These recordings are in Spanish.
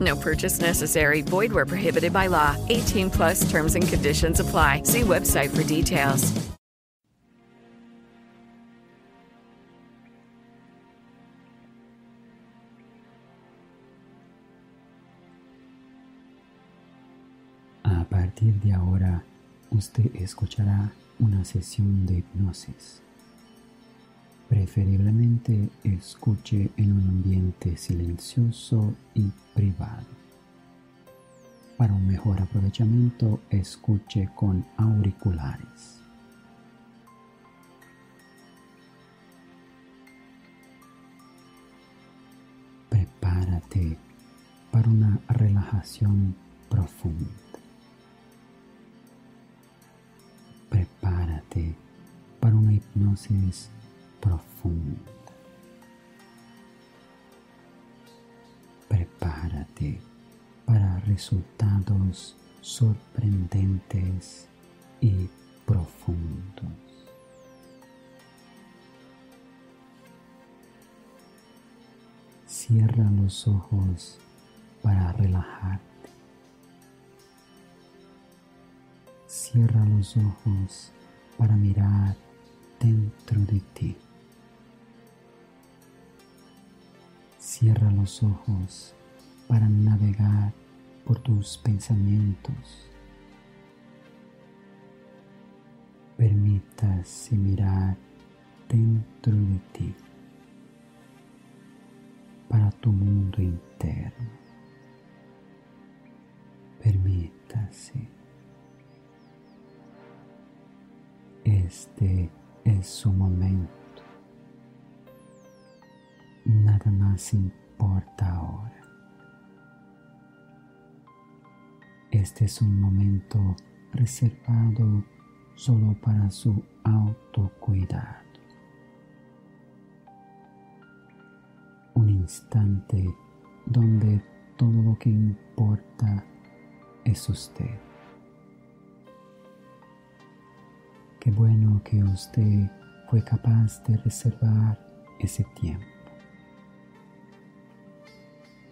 No purchase necessary. Void where prohibited by law. 18 plus terms and conditions apply. See website for details. A partir de ahora, usted escuchará una sesión de hipnosis. Preferiblemente escuche en un ambiente silencioso y privado. Para un mejor aprovechamiento, escuche con auriculares. Prepárate para una relajación profunda. Prepárate para una hipnosis profunda. Prepárate para resultados sorprendentes y profundos. Cierra los ojos para relajarte. Cierra los ojos para mirar dentro de ti. Cierra los ojos para navegar por tus pensamientos. Permítase mirar dentro de ti para tu mundo interno. Permítase. Este es su momento. Nada más importa ahora. Este es un momento reservado solo para su autocuidado. Un instante donde todo lo que importa es usted. Qué bueno que usted fue capaz de reservar ese tiempo.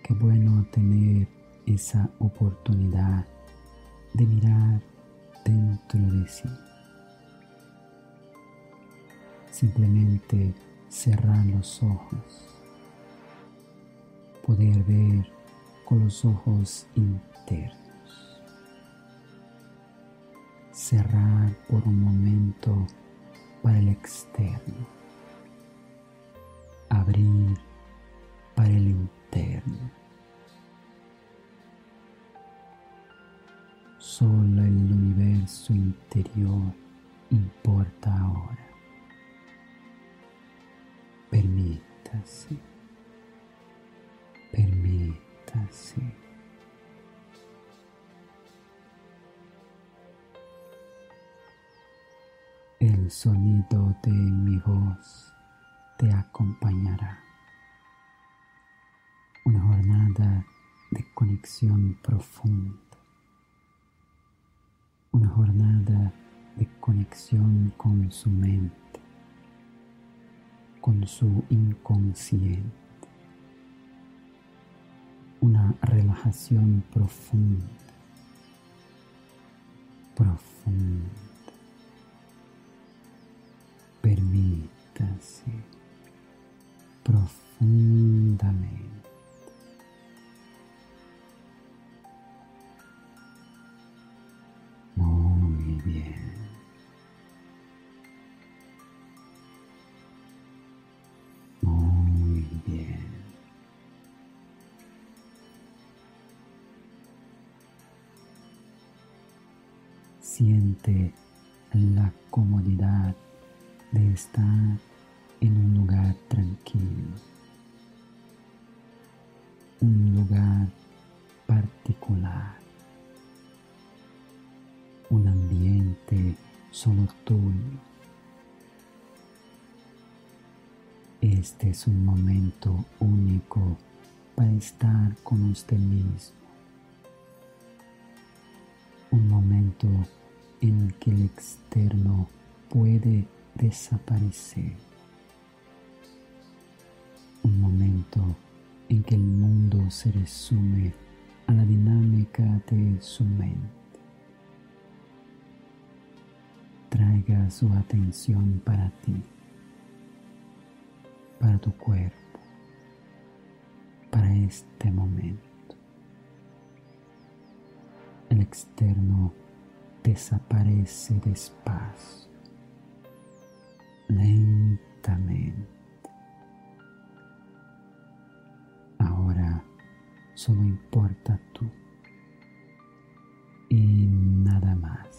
Qué bueno tener esa oportunidad de mirar dentro de sí. Simplemente cerrar los ojos. Poder ver con los ojos internos. Cerrar por un momento para el externo. Abrir para el interno. Solo el universo interior importa ahora. Permítase. Permítase. El sonido de mi voz te acompañará. Una jornada de conexión profunda. Una jornada de conexión con su mente, con su inconsciente. Una relajación profunda, profunda. Permítase profundamente. Solo tuyo. Este es un momento único para estar con usted mismo. Un momento en el que el externo puede desaparecer. Un momento en que el mundo se resume a la dinámica de su mente. Traiga su atención para ti, para tu cuerpo, para este momento. El externo desaparece despacio, lentamente. Ahora solo importa tú y nada más,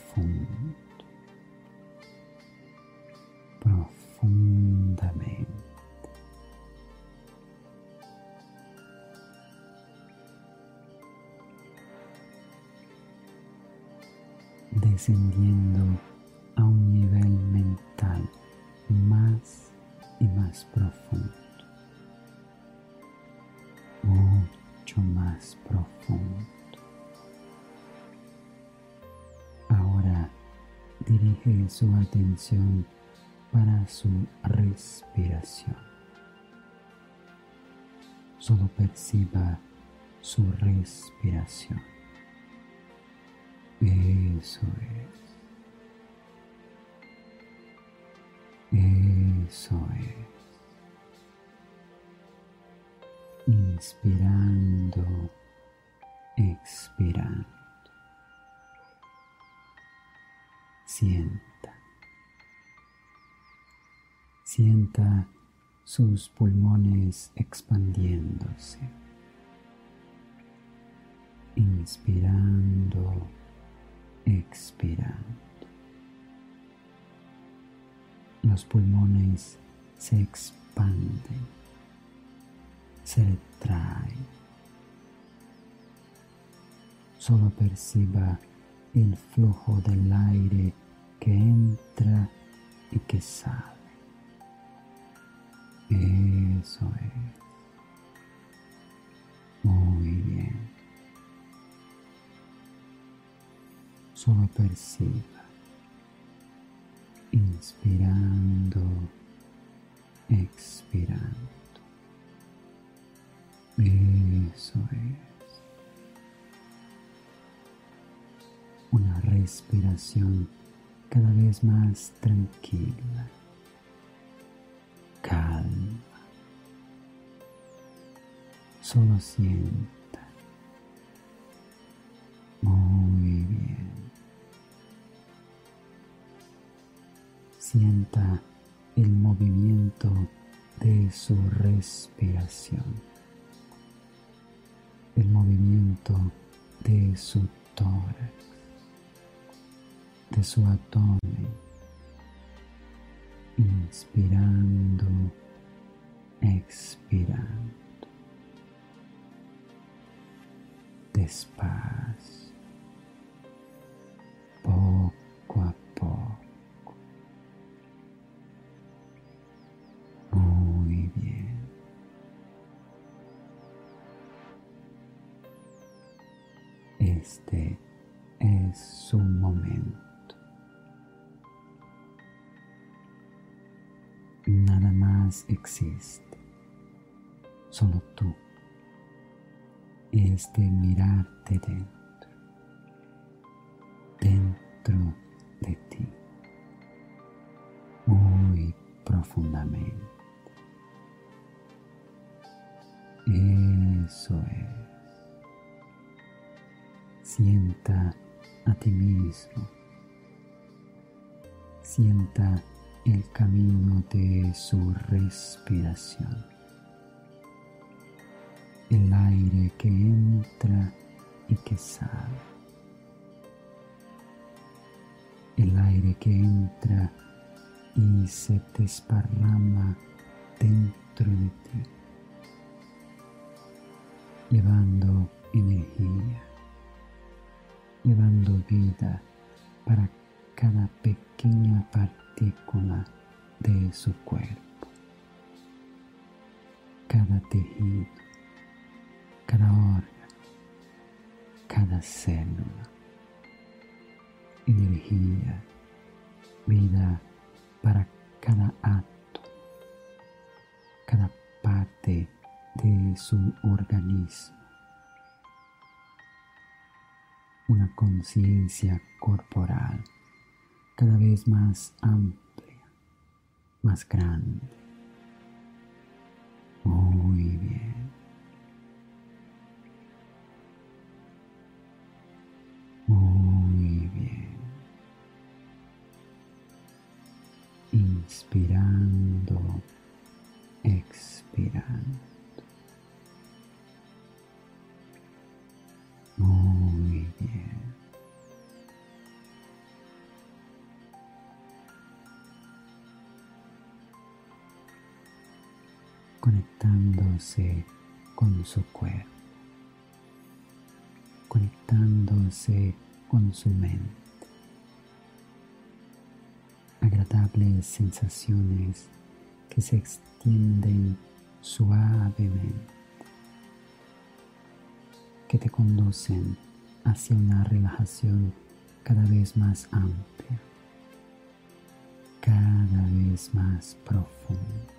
profundo, profundamente. Descendiendo a un nivel mental más y más profundo. Mucho más profundo. Dirige su atención para su respiración. Solo perciba su respiración. Eso es. Eso es. Inspirando, expirando. Sienta. Sienta sus pulmones expandiéndose. Inspirando, expirando. Los pulmones se expanden, se retraen. Solo perciba el flujo del aire que entra y que sale. Eso es. Muy bien. Solo perciba. Inspirando, expirando. Eso es. Una respiración cada vez más tranquila, calma. Solo sienta. Muy bien. Sienta el movimiento de su respiración, el movimiento de su tórax, de su inspirando, expirando, despacio, poco a poco. Muy bien. Este es su momento. Existe. Solo tú. Este mirarte dentro. Dentro cuerpo, cada tejido, cada órgano, cada célula, energía, vida para cada acto, cada parte de su organismo. Una conciencia corporal cada vez más amplia, más grande. Muy bien. Sensaciones que se extienden suavemente, que te conducen hacia una relajación cada vez más amplia, cada vez más profunda.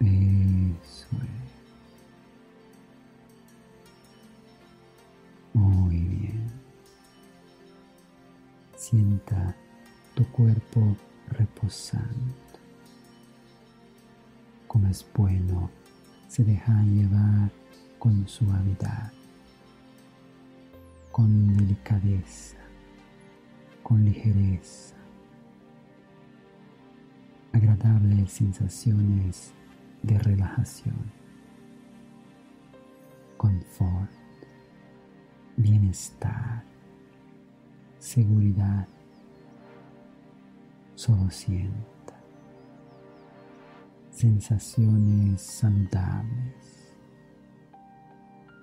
Eso es. Muy bien. Sienta tu cuerpo reposando. Como es bueno, se deja llevar con suavidad, con delicadeza, con ligereza. Agradables sensaciones de relajación, confort, bienestar, seguridad. Solo sienta sensaciones saludables,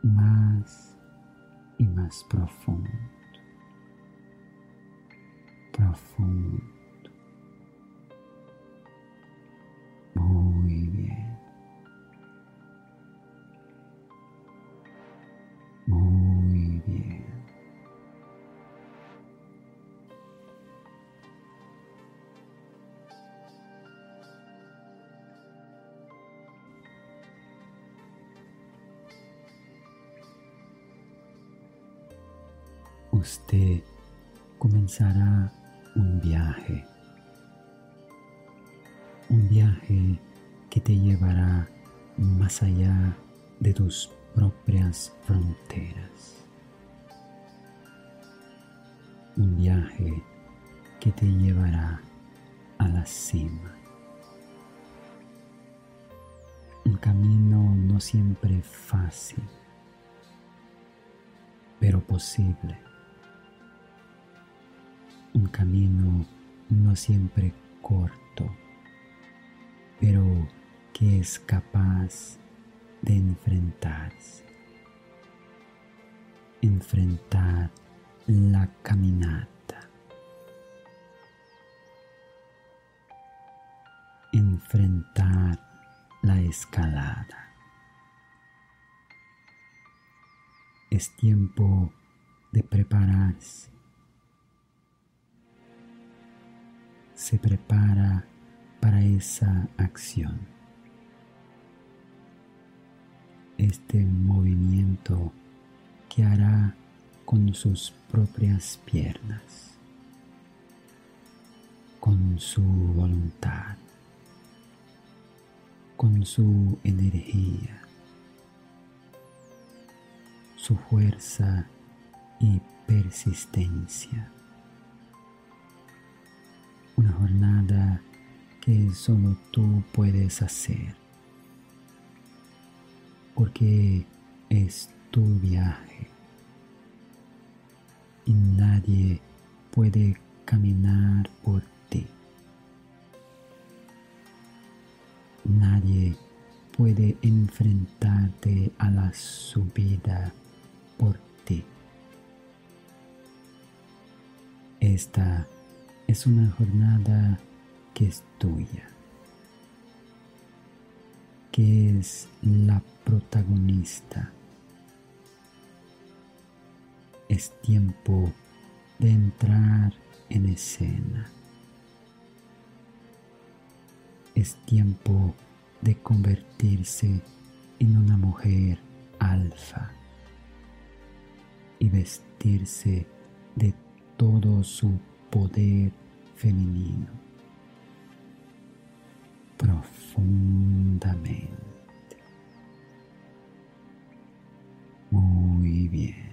más y más profundo, profundo. Usted comenzará un viaje un viaje que te llevará más allá de tus propias fronteras. Un viaje que te llevará a la cima. Un camino no siempre fácil, pero posible. Un camino no siempre corto pero que es capaz de enfrentarse, enfrentar la caminata, enfrentar la escalada. Es tiempo de prepararse. Se prepara para esa acción. Este movimiento que hará con sus propias piernas, con su voluntad, con su energía, su fuerza y persistencia. Una jornada que solo tú puedes hacer, porque es tu viaje y nadie puede caminar por ti. Nadie puede enfrentarte a la subida por ti. Esta es una jornada que es tuya, que es la protagonista. Es tiempo de entrar en escena. Es tiempo de convertirse en una mujer alfa y vestirse de todo su poder femenino profundamente. Muy bien.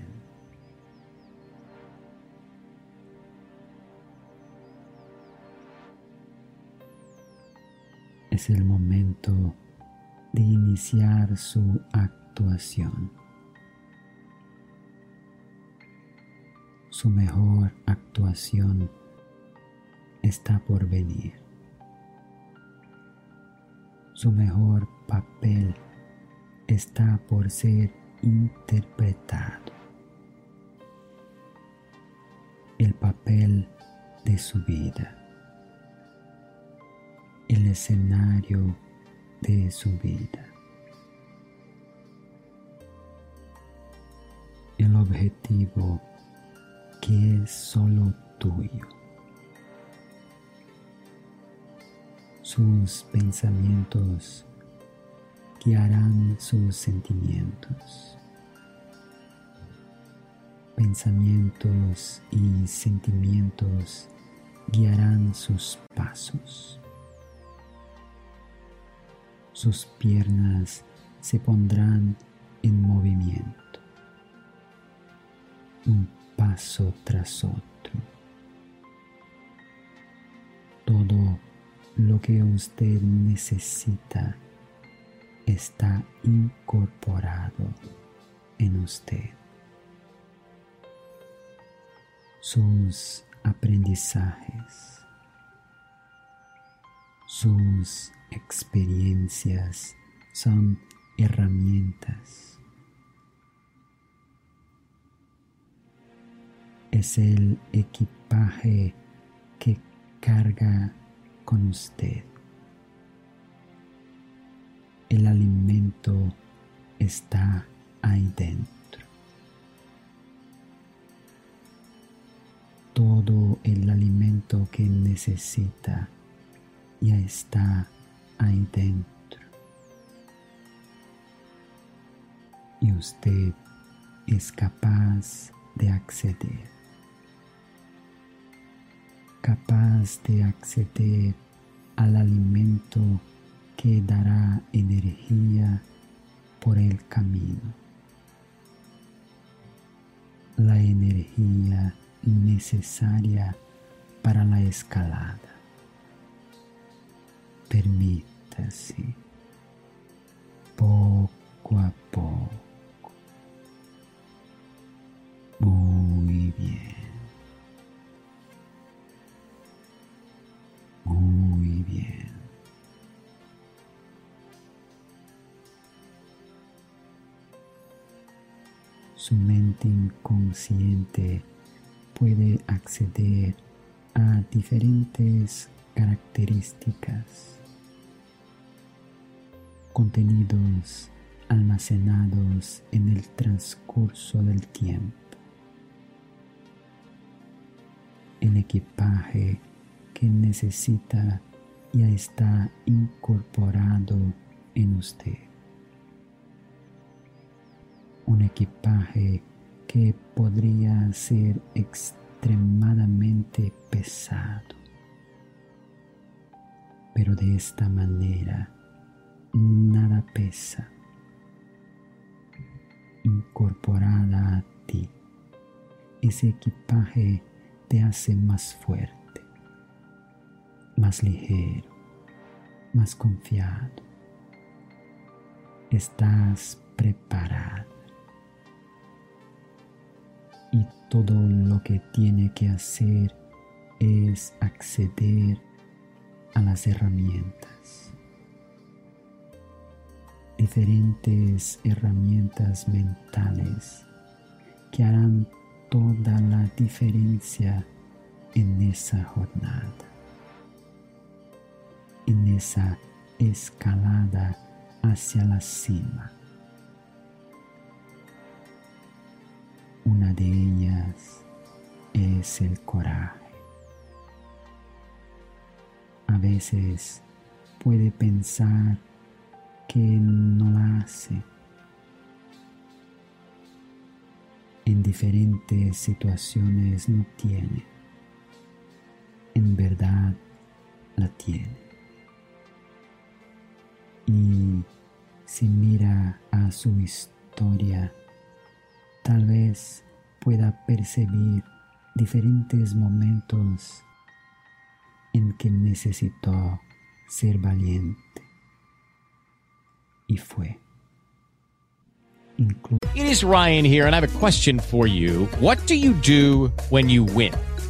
Es el momento de iniciar su actuación. Su mejor actuación está por venir. Su mejor papel está por ser interpretado. El papel de su vida el escenario de su vida. El objetivo que es solo tuyo. Sus pensamientos guiarán sus sentimientos. Pensamientos y sentimientos guiarán sus pasos sus piernas se pondrán en movimiento, un paso tras otro. Todo lo que usted necesita está incorporado en usted. Sus aprendizajes, sus experiencias son herramientas. Es el equipaje que carga con usted. El alimento está ahí dentro. Todo el alimento que necesita ya está ahí dentro. Y usted es capaz de acceder. Capaz de acceder al alimento que dará energía por el camino. La energía necesaria para la escalada. Permite así, poco a poco. Inconsciente puede acceder a diferentes características contenidos almacenados en el transcurso del tiempo. El equipaje que necesita ya está incorporado en usted. Un equipaje que podría ser extremadamente pesado. Pero de esta manera nada pesa. incorporada a ti. Ese equipaje te hace más fuerte, más ligero, más confiado. Estás preparado. Todo lo que tiene que hacer es acceder a las herramientas. Diferentes herramientas mentales que harán toda la diferencia en esa jornada, en esa escalada hacia la cima. Una de ellas es el coraje. A veces puede pensar que no la hace. En diferentes situaciones no tiene. En verdad la tiene. Y si mira a su historia, tal vez pueda percibir diferentes momentos en que necesitó ser valiente. Y fue. It is Ryan here, and I have a question for you. What do you do when you win?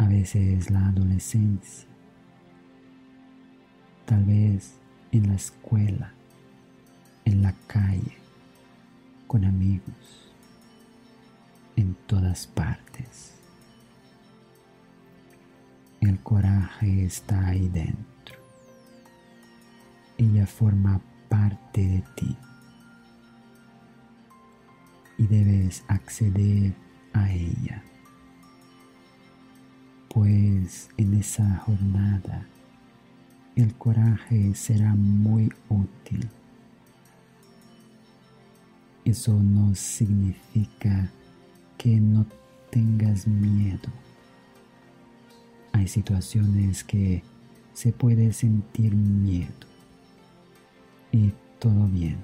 A veces la adolescencia, tal vez en la escuela, en la calle, con amigos, en todas partes. El coraje está ahí dentro. Ella forma parte de ti y debes acceder a ella pues en esa jornada el coraje será muy útil. Eso no significa que no tengas miedo. Hay situaciones que se puede sentir miedo y todo bien.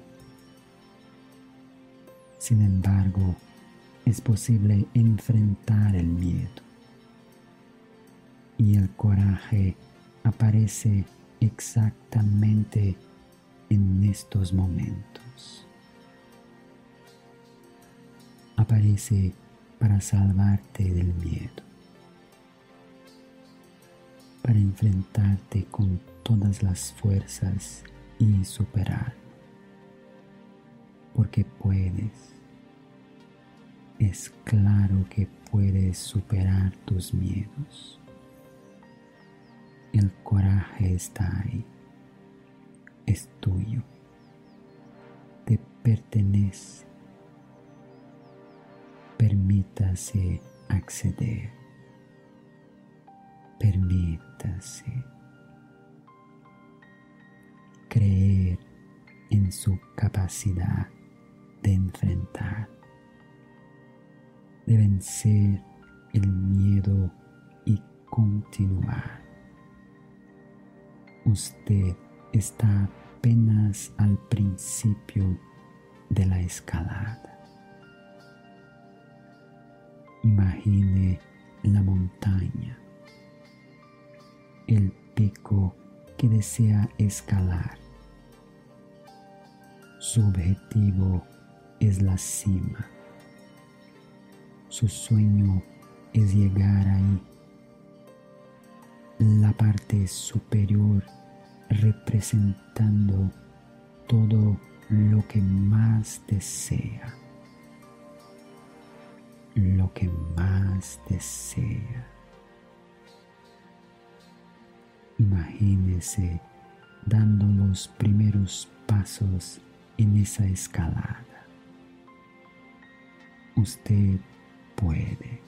Sin embargo, es posible enfrentar el miedo y el coraje aparece exactamente en estos momentos. Aparece para salvarte del miedo, para enfrentarte con todas las fuerzas y superar, porque puedes. Es claro que puedes superar tus miedos. El coraje está ahí. Es tuyo. Te pertenece. Permítase acceder. Permítase creer en su capacidad de enfrentar, de vencer el miedo y continuar. Usted está apenas al principio de la escalada. Imagine la montaña, el pico que desea escalar. Su objetivo es la cima. Su sueño es llegar ahí. La parte superior representando todo lo que más desea, lo que más desea. Imagínese dando los primeros pasos en esa escalada. Usted puede.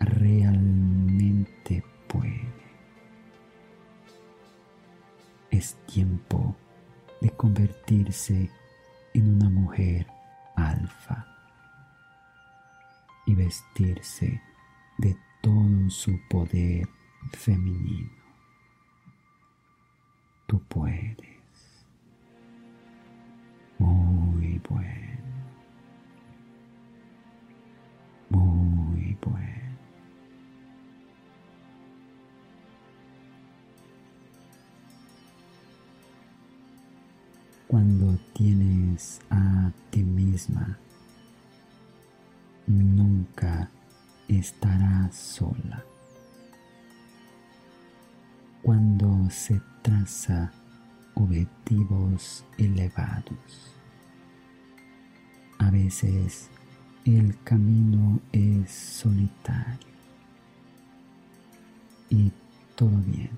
Realmente puede. Es tiempo de convertirse en una mujer alfa y vestirse de todo su poder femenino. Tú puedes. Muy bueno. Muy Cuando tienes a ti misma, nunca estarás sola. Cuando se traza objetivos elevados, a veces el camino es solitario y todo bien.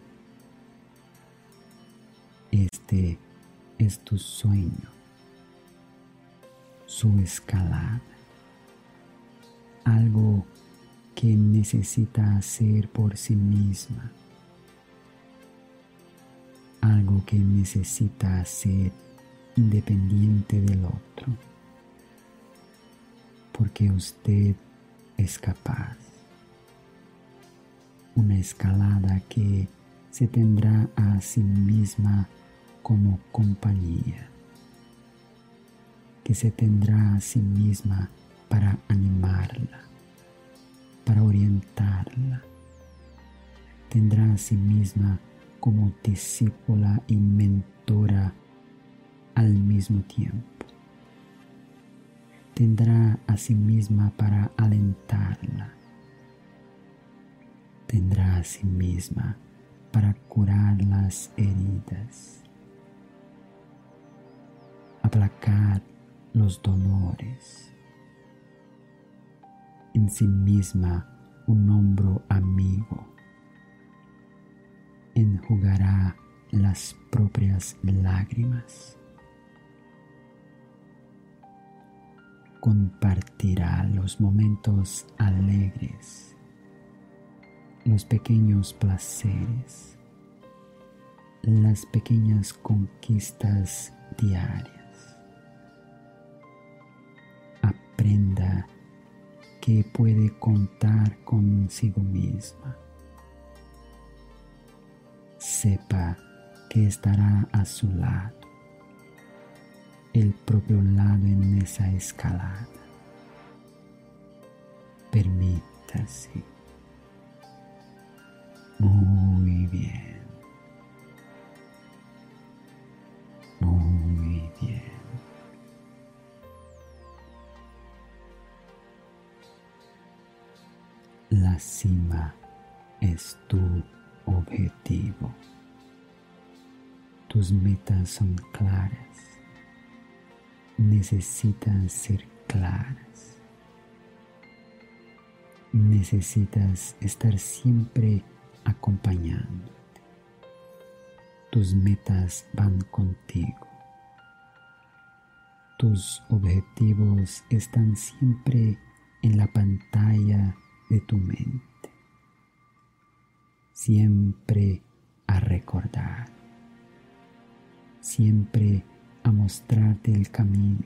Este es tu sueño, su escalada, algo que necesita hacer por sí misma, algo que necesita hacer independiente del otro, porque usted es capaz. Una escalada que se tendrá a sí misma como compañía, que se tendrá a sí misma para animarla, para orientarla, tendrá a sí misma como discípula y mentora al mismo tiempo. Tendrá a sí misma para alentarla. Tendrá a sí misma para curar las heridas aplacar los dolores. En sí misma un hombro amigo enjugará las propias lágrimas. Compartirá los momentos alegres, los pequeños placeres, las pequeñas conquistas diarias. Aprenda que puede contar consigo misma. Sepa que estará a su lado, el propio lado en esa escalada. Permítase. Muy bien. La cima es tu objetivo. Tus metas son claras. Necesitan ser claras. Necesitas estar siempre acompañándote. Tus metas van contigo. Tus objetivos están siempre en la pantalla de tu mente. Siempre a recordar. Siempre a mostrarte el camino.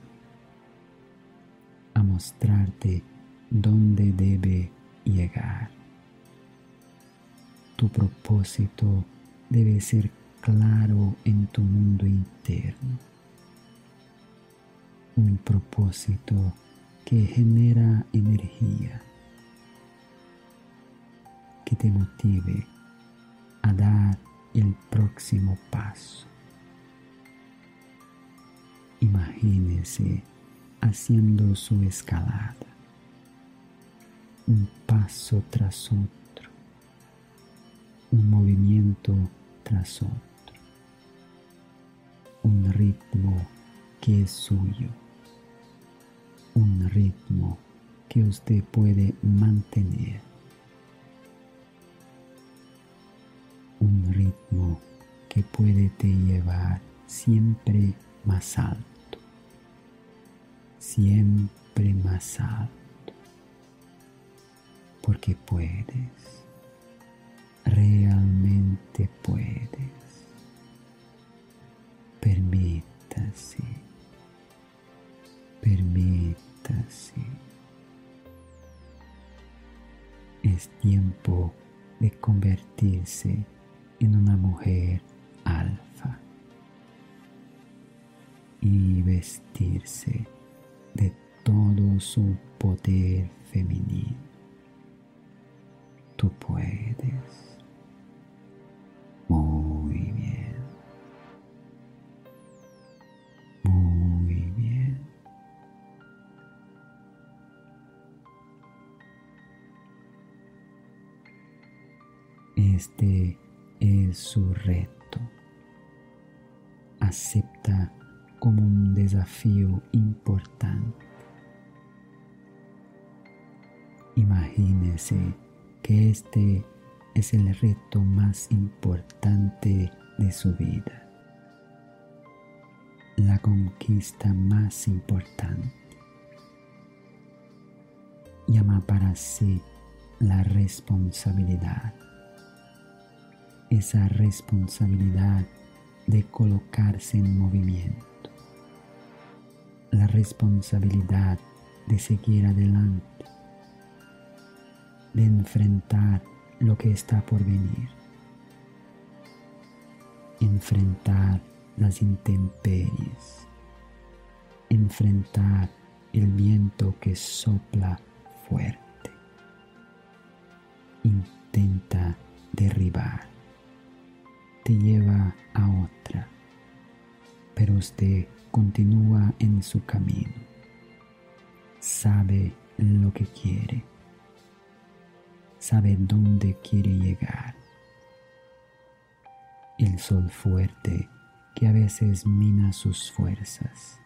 A mostrarte dónde debe llegar. Tu propósito debe ser claro en tu mundo interno. Un propósito que genera energía que te motive a dar el próximo paso. Imagínese haciendo su escalada, un paso tras otro, un movimiento tras otro, un ritmo que es suyo, un ritmo que usted puede mantener un ritmo que puede te llevar siempre más alto, siempre más alto, porque puedes, realmente puedes. Permítase, permítase. Es tiempo de convertirse en una mujer alfa y vestirse de todo su poder femenino. Tú puedes. Muy bien. Muy bien. Este es su reto. Acepta como un desafío importante. Imagínese que este es el reto más importante de su vida, la conquista más importante. Llama para sí la responsabilidad, esa responsabilidad de colocarse en movimiento. La responsabilidad de seguir adelante, de enfrentar lo que está por venir, enfrentar las intemperies, enfrentar el viento que sopla fuerte, intenta derribar, te lleva a otra, pero usted continúa en su camino. Sabe lo que quiere. Sabe dónde quiere llegar. El sol fuerte que a veces mina sus fuerzas.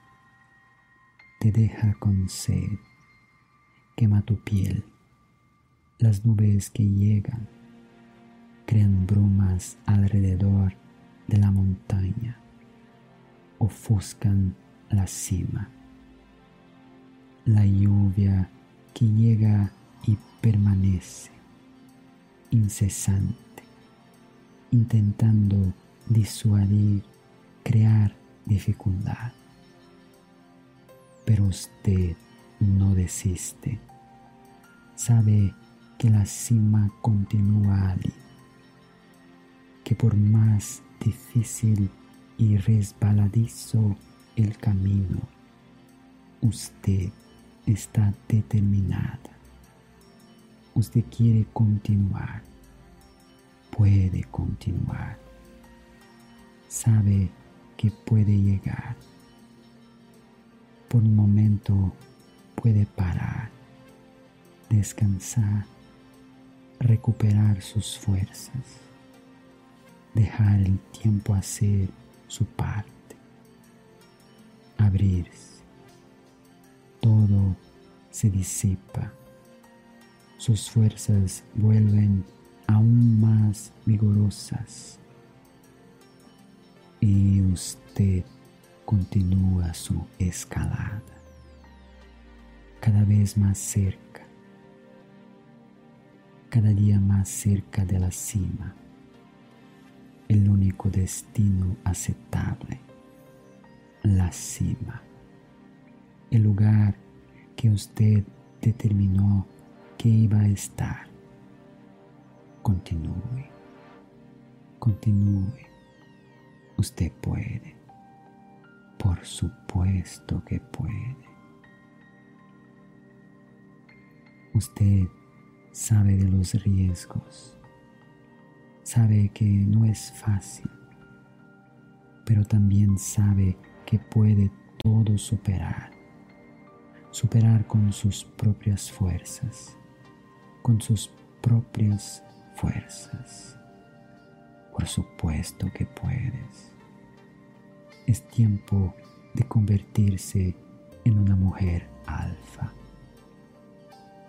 Te deja con sed. Quema tu piel. Las nubes que llegan crean alrededor de la montaña ofuscan la cima. La lluvia que llega y permanece, incesante, intentando disuadir, crear dificultad. Pero usted no desiste. Sabe que la cima continúa allí, que por más difícil y resbaladizo el camino, usted está determinada. Usted quiere continuar, puede continuar, sabe que puede llegar. Por un momento puede parar, descansar, recuperar sus fuerzas, dejar el tiempo hacer su parte, abrirse. Todo se disipa, sus fuerzas vuelven aún más vigorosas. Y usted continúa su escalada cada vez más cerca, cada día más cerca de la cima el único destino aceptable, la cima, el lugar que usted determinó que iba a estar. Continúe, continúe, usted puede, por supuesto que puede. Usted sabe de los riesgos sabe que no es fácil, pero también sabe que puede todo superar, superar con sus propias fuerzas, con sus propias fuerzas. Por supuesto que puedes. Es tiempo de convertirse en una mujer alfa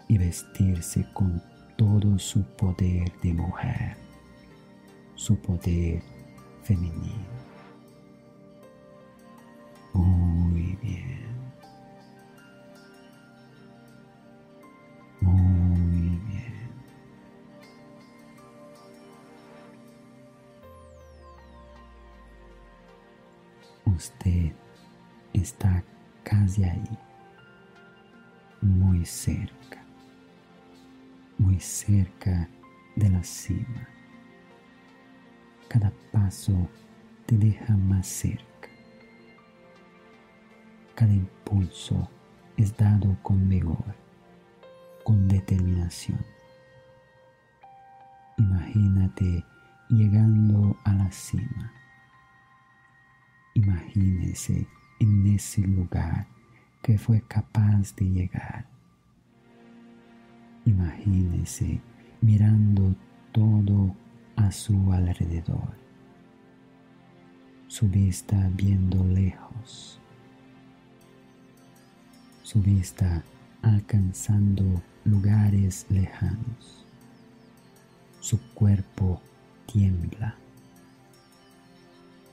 y vestirse con todo su poder de mujer su poder femenino. Muy bien. Muy bien. Usted está casi ahí, muy cerca, muy cerca de la cima. Cada paso te deja más cerca. Cada impulso es dado con vigor, con determinación. Imagínate llegando a la cima. Imagínese en ese lugar que fue capaz de llegar. Imagínese mirando todo a su alrededor, su vista viendo lejos, su vista alcanzando lugares lejanos, su cuerpo tiembla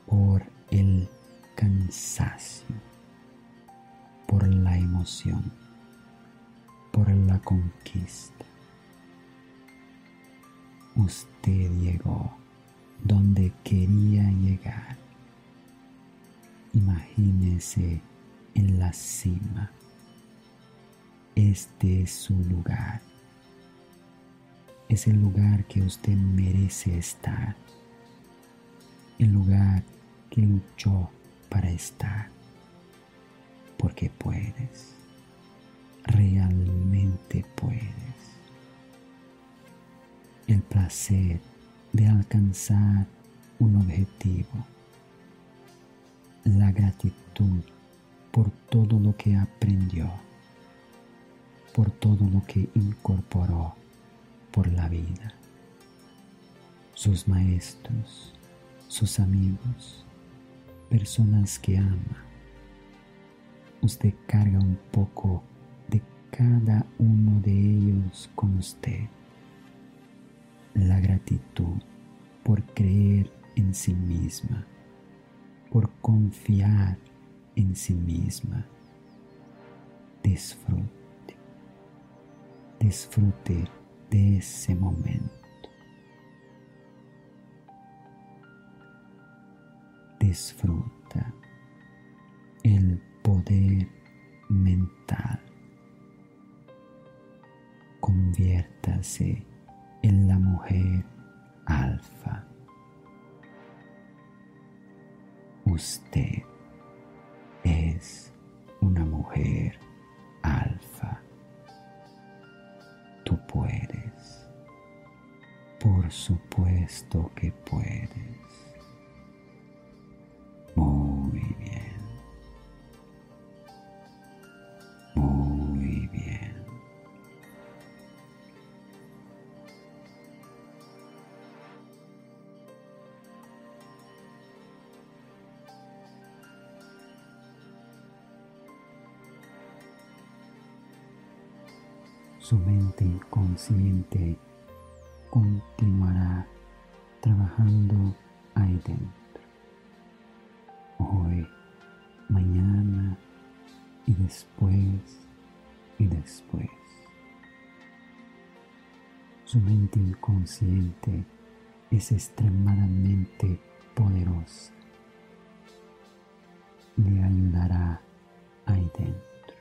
por el cansancio, por la emoción, por la conquista. Usted llegó donde quería llegar. Imagínese en la cima. Este es su lugar. Es el lugar que usted merece estar. El lugar que luchó para estar, porque puedes, realmente puedes. El placer de alcanzar un objetivo, la gratitud por todo lo que aprendió, por todo lo que incorporó por la vida, sus maestros, sus amigos, personas que ama. Usted carga un poco de cada uno de ellos con usted. La gratitud por creer en sí misma, por confiar en sí misma. Disfrute, disfrute de ese momento. disfruta el poder mental. Conviértase en la mujer alfa. Usted es una mujer alfa. Tú puedes. Por supuesto que puedes. Su mente inconsciente continuará trabajando ahí dentro hoy, mañana y después y después. Su mente inconsciente es extremadamente poderosa. Le ayudará ahí dentro,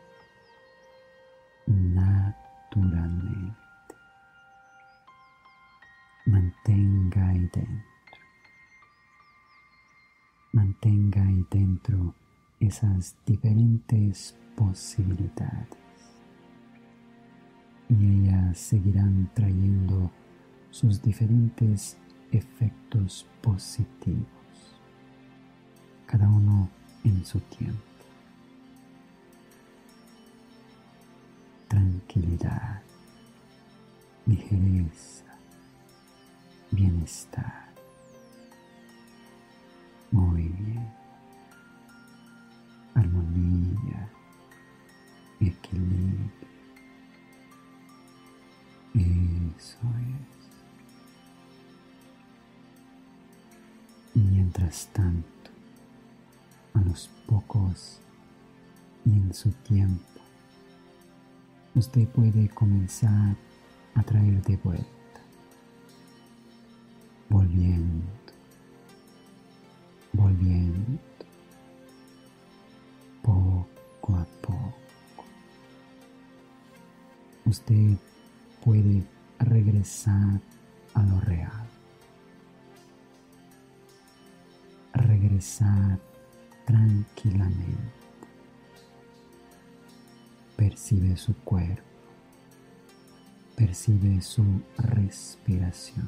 naturalmente. Mantenga ahí dentro mantenga ahí dentro esas diferentes posibilidades y ellas seguirán trayendo sus diferentes efectos positivos, cada uno en su tiempo. Tranquilidad, ligereza, bienestar muy bien. Armonía, equilibrio. Eso es. Mientras tanto, a los pocos y en su tiempo, usted puede comenzar a traer de vuelta, Percibe su cuerpo. Percibe su respiración.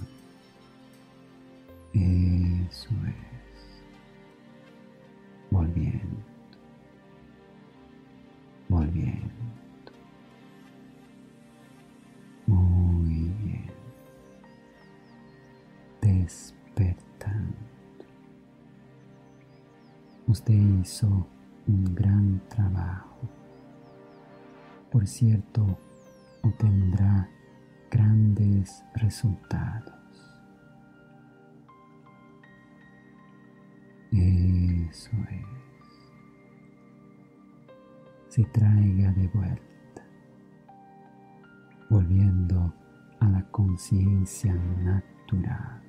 Eso es. Volviendo. Volviendo. Muy bien. Despertando. Usted hizo un gran trabajo. Por cierto, obtendrá grandes resultados. Eso es. Se traiga de vuelta, volviendo a la conciencia natural,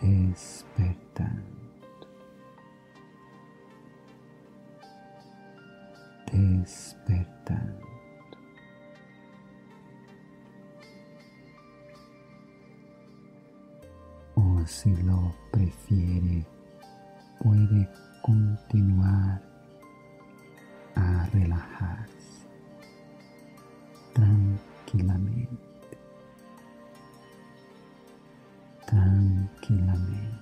despertando. Despertando. O si lo prefiere, puede continuar a relajarse tranquilamente, tranquilamente.